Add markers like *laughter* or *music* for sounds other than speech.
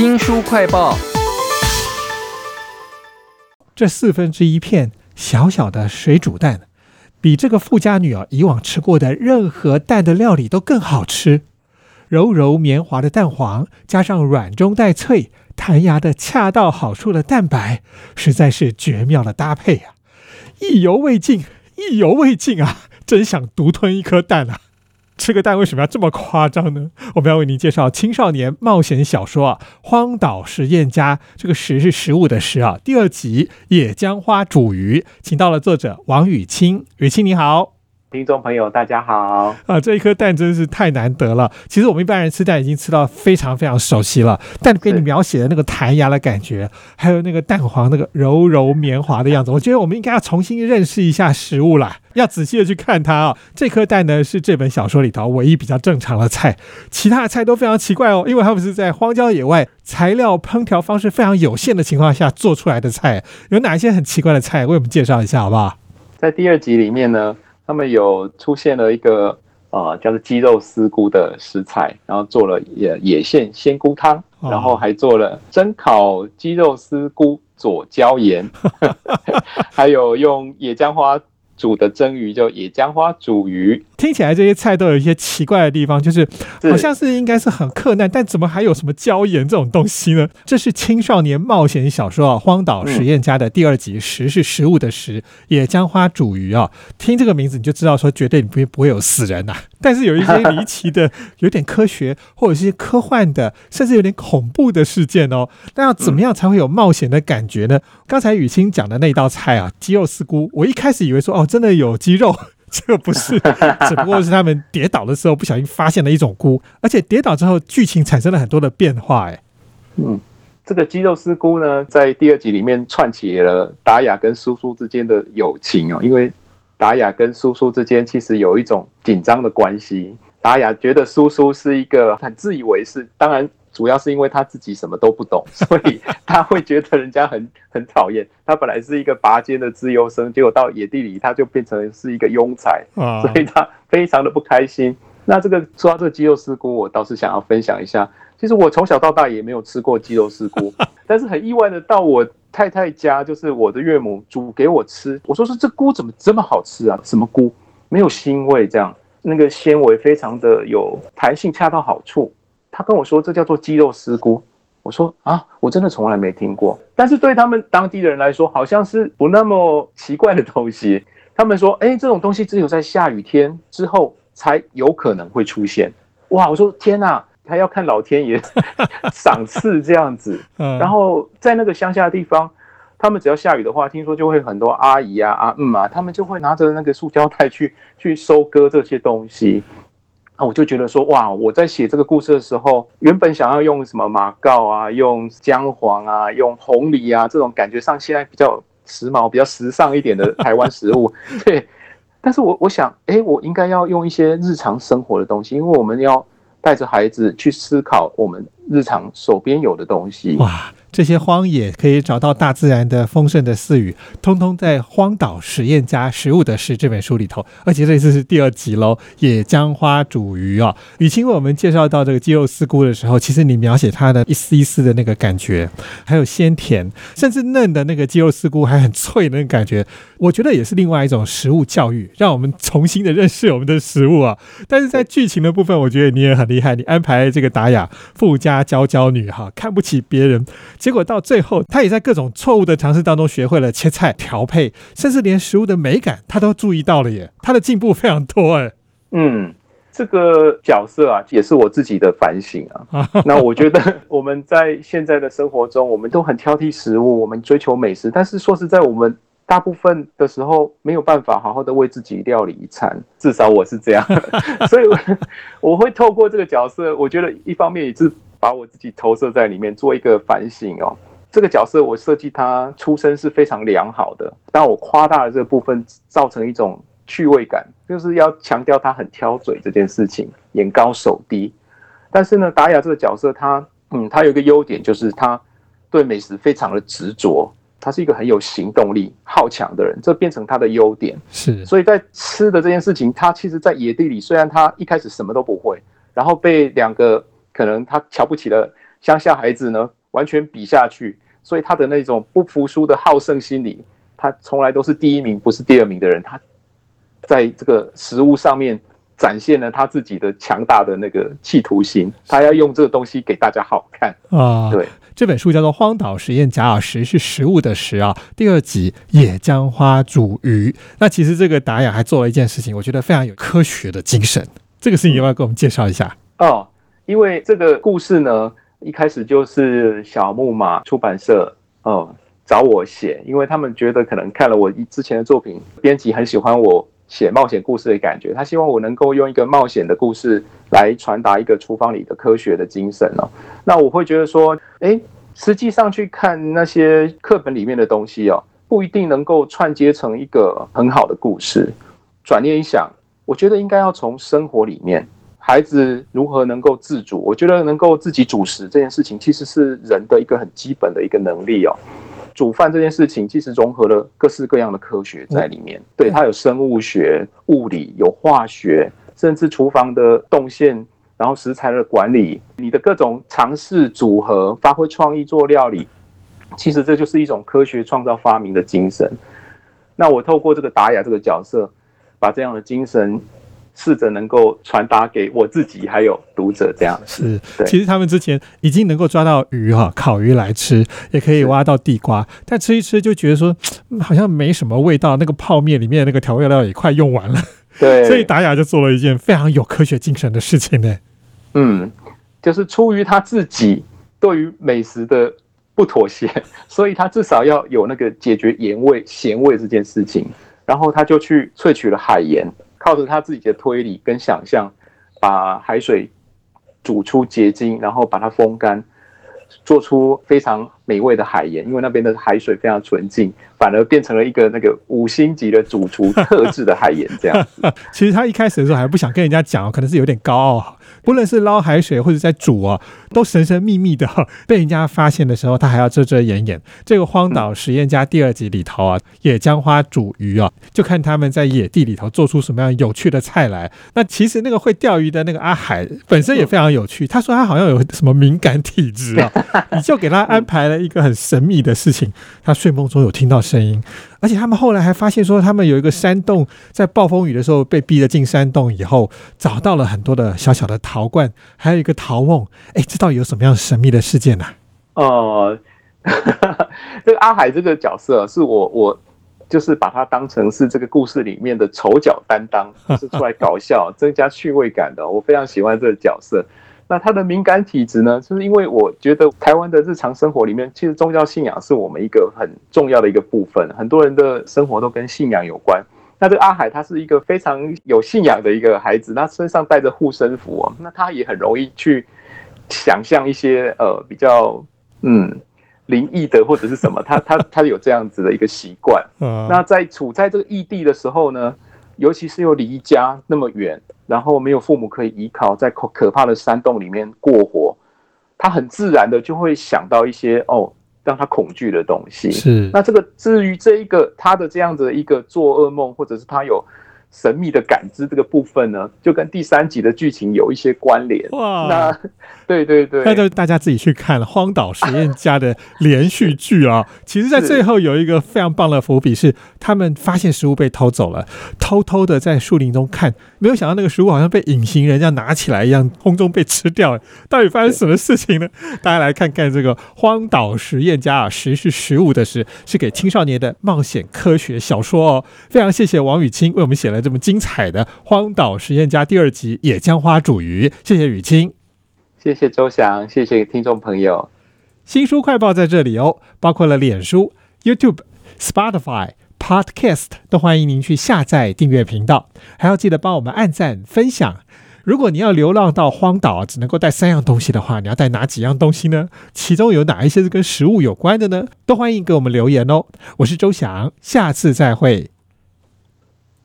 新书快报，这四分之一片小小的水煮蛋，比这个富家女啊以往吃过的任何蛋的料理都更好吃。柔柔绵滑的蛋黄，加上软中带脆、弹牙的恰到好处的蛋白，实在是绝妙的搭配啊！意犹未尽，意犹未尽啊！真想独吞一颗蛋啊！吃个蛋为什么要这么夸张呢？我们要为您介绍青少年冒险小说啊，《荒岛实验家》。这个“食”是食物的“食”啊。第二集《野姜花煮鱼》，请到了作者王雨清。雨清你好。听众朋友，大家好啊！这一颗蛋真是太难得了。其实我们一般人吃蛋已经吃到非常非常熟悉了，但给你描写的那个弹牙的感觉，还有那个蛋黄那个柔柔绵滑的样子，我觉得我们应该要重新认识一下食物了，要仔细的去看它啊。这颗蛋呢是这本小说里头唯一比较正常的菜，其他的菜都非常奇怪哦，因为他们是在荒郊野外，材料烹调方式非常有限的情况下做出来的菜。有哪一些很奇怪的菜？为我们介绍一下好不好？在第二集里面呢？他们有出现了一个呃叫做鸡肉丝菇的食材，然后做了野野苋鲜菇汤，然后还做了蒸烤鸡肉丝菇佐椒盐，*laughs* 还有用野姜花。煮的蒸鱼叫野姜花煮鱼，听起来这些菜都有一些奇怪的地方，就是好像是应该是很克难，但怎么还有什么椒盐这种东西呢？这是青少年冒险小说啊，《荒岛实验家》的第二集，食是食物的食，野姜花煮鱼啊，听这个名字你就知道说绝对不会不会有死人呐。但是有一些离奇的、*laughs* 有点科学或者是科幻的，甚至有点恐怖的事件哦。那要怎么样才会有冒险的感觉呢？刚才雨欣讲的那道菜啊，鸡肉丝菇，我一开始以为说哦，真的有鸡肉，*laughs* 这个不是，只不过是他们跌倒的时候不小心发现了一种菇，而且跌倒之后剧情产生了很多的变化。哎，嗯，这个鸡肉丝菇呢，在第二集里面串起了达雅跟苏苏之间的友情哦，因为。达雅跟苏苏之间其实有一种紧张的关系。达雅觉得苏苏是一个很自以为是，当然主要是因为他自己什么都不懂，*laughs* 所以他会觉得人家很 *laughs* 很讨厌。他本来是一个拔尖的自由生，结果到野地里他就变成是一个庸才，所以他非常的不开心。那这个说到这个鸡肉丝菇，我倒是想要分享一下。其实我从小到大也没有吃过鸡肉丝菇，*laughs* 但是很意外的到我。太太家就是我的岳母煮给我吃，我说是这菇怎么这么好吃啊？什么菇？没有腥味，这样那个纤维非常的有弹性，恰到好处。他跟我说这叫做鸡肉丝菇，我说啊，我真的从来没听过。但是对他们当地的人来说，好像是不那么奇怪的东西。他们说，哎，这种东西只有在下雨天之后才有可能会出现。哇，我说天哪！还要看老天爷 *laughs* 赏赐这样子，然后在那个乡下的地方，他们只要下雨的话，听说就会很多阿姨啊、阿嗯啊，他们就会拿着那个塑胶袋去去收割这些东西。那我就觉得说，哇，我在写这个故事的时候，原本想要用什么马告啊、用姜黄啊、用红梨啊这种感觉上现在比较时髦、比较时尚一点的台湾食物，*laughs* 对。但是我我想，哎，我应该要用一些日常生活的东西，因为我们要。带着孩子去思考我们日常手边有的东西。这些荒野可以找到大自然的丰盛的赐予，通通在《荒岛实验家食物的事》这本书里头。而且这次是第二集喽，野姜花煮鱼啊。雨清为我们介绍到这个鸡肉丝菇的时候，其实你描写它的一丝一丝的那个感觉，还有鲜甜，甚至嫩的那个鸡肉丝菇还很脆那个感觉，我觉得也是另外一种食物教育，让我们重新的认识我们的食物啊。但是在剧情的部分，我觉得你也很厉害，你安排这个达雅富家娇娇女哈，看不起别人。结果到最后，他也在各种错误的尝试当中学会了切菜、调配，甚至连食物的美感他都注意到了耶！他的进步非常多哎。嗯，这个角色啊，也是我自己的反省啊。那我觉得我们在现在的生活中，我们都很挑剔食物，我们追求美食，但是说实在，我们大部分的时候没有办法好好的为自己料理一餐，至少我是这样。*laughs* 所以 *laughs* 我会透过这个角色，我觉得一方面也是。把我自己投射在里面，做一个反省哦。这个角色我设计他出身是非常良好的，但我夸大了这部分，造成一种趣味感，就是要强调他很挑嘴这件事情，眼高手低。但是呢，达雅这个角色，他嗯，他有一个优点，就是他对美食非常的执着，他是一个很有行动力、好强的人，这变成他的优点。是，所以在吃的这件事情，他其实，在野地里，虽然他一开始什么都不会，然后被两个。可能他瞧不起的乡下孩子呢完全比下去，所以他的那种不服输的好胜心理，他从来都是第一名，不是第二名的人。他在这个食物上面展现了他自己的强大的那个企图心，他要用这个东西给大家好看啊。对，这本书叫做《荒岛实验家》，食是食物的食啊。第二集野姜花煮鱼。那其实这个达雅还做了一件事情，我觉得非常有科学的精神。这个事情要不要给我们介绍一下？哦，因为这个故事呢，一开始就是小木马出版社哦找我写，因为他们觉得可能看了我之前的作品，编辑很喜欢我。写冒险故事的感觉，他希望我能够用一个冒险的故事来传达一个厨房里的科学的精神哦。那我会觉得说，哎，实际上去看那些课本里面的东西哦，不一定能够串接成一个很好的故事。转念一想，我觉得应该要从生活里面，孩子如何能够自主，我觉得能够自己主食这件事情，其实是人的一个很基本的一个能力哦。煮饭这件事情，其实融合了各式各样的科学在里面。对，它有生物学、物理，有化学，甚至厨房的动线，然后食材的管理，你的各种尝试组合，发挥创意做料理，其实这就是一种科学创造发明的精神。那我透过这个达雅这个角色，把这样的精神。试着能够传达给我自己还有读者这样是，其实他们之前已经能够抓到鱼哈，烤鱼来吃，也可以挖到地瓜，但吃一吃就觉得说好像没什么味道，那个泡面里面那个调味料也快用完了。对，*laughs* 所以达雅就做了一件非常有科学精神的事情呢。嗯，就是出于他自己对于美食的不妥协，*laughs* 所以他至少要有那个解决盐味、咸味这件事情，然后他就去萃取了海盐。靠着他自己的推理跟想象，把海水煮出结晶，然后把它风干，做出非常美味的海盐。因为那边的海水非常纯净，反而变成了一个那个五星级的主厨 *laughs* 特制的海盐。这样，其实他一开始的时候还不想跟人家讲，可能是有点高傲。不论是捞海水或者在煮啊，都神神秘秘的，被人家发现的时候，他还要遮遮掩掩。这个《荒岛实验家》第二集里头啊，野姜花煮鱼啊，就看他们在野地里头做出什么样有趣的菜来。那其实那个会钓鱼的那个阿海本身也非常有趣，他说他好像有什么敏感体质啊，*laughs* 你就给他安排了一个很神秘的事情，他睡梦中有听到声音。而且他们后来还发现说，他们有一个山洞，在暴风雨的时候被逼得进山洞以后，找到了很多的小小的陶罐，还有一个陶瓮。哎，这到底有什么样神秘的事件呢？哦，这个阿海这个角色是我，我就是把它当成是这个故事里面的丑角担当，是出来搞笑、*laughs* 增加趣味感的。我非常喜欢这个角色。那他的敏感体质呢？就是因为我觉得台湾的日常生活里面，其实宗教信仰是我们一个很重要的一个部分。很多人的生活都跟信仰有关。那这个阿海他是一个非常有信仰的一个孩子，他身上带着护身符哦，那他也很容易去想象一些呃比较嗯灵异的或者是什么，他他他有这样子的一个习惯。那在处在这个异地的时候呢？尤其是又离家那么远，然后没有父母可以依靠，在可可怕的山洞里面过活，他很自然的就会想到一些哦让他恐惧的东西。是，那这个至于这一个他的这样子一个做噩梦，或者是他有。神秘的感知这个部分呢，就跟第三集的剧情有一些关联。哇，那 *laughs* 对对对，那就大家自己去看《荒岛实验家》的连续剧啊。*laughs* 其实，在最后有一个非常棒的伏笔，是他们发现食物被偷走了，偷偷的在树林中看，没有想到那个食物好像被隐形人这样拿起来一样，空中被吃掉。到底发生什么事情呢？大家来看看这个《荒岛实验家》啊，食是食物的食，是给青少年的冒险科学小说哦。非常谢谢王雨清为我们写了。这么精彩的《荒岛实验家》第二集《野姜花煮鱼》，谢谢雨清，谢谢周翔，谢谢听众朋友。新书快报在这里哦，包括了脸书、YouTube、Spotify、Podcast，都欢迎您去下载订阅频道，还要记得帮我们按赞分享。如果你要流浪到荒岛，只能够带三样东西的话，你要带哪几样东西呢？其中有哪一些是跟食物有关的呢？都欢迎给我们留言哦。我是周翔，下次再会。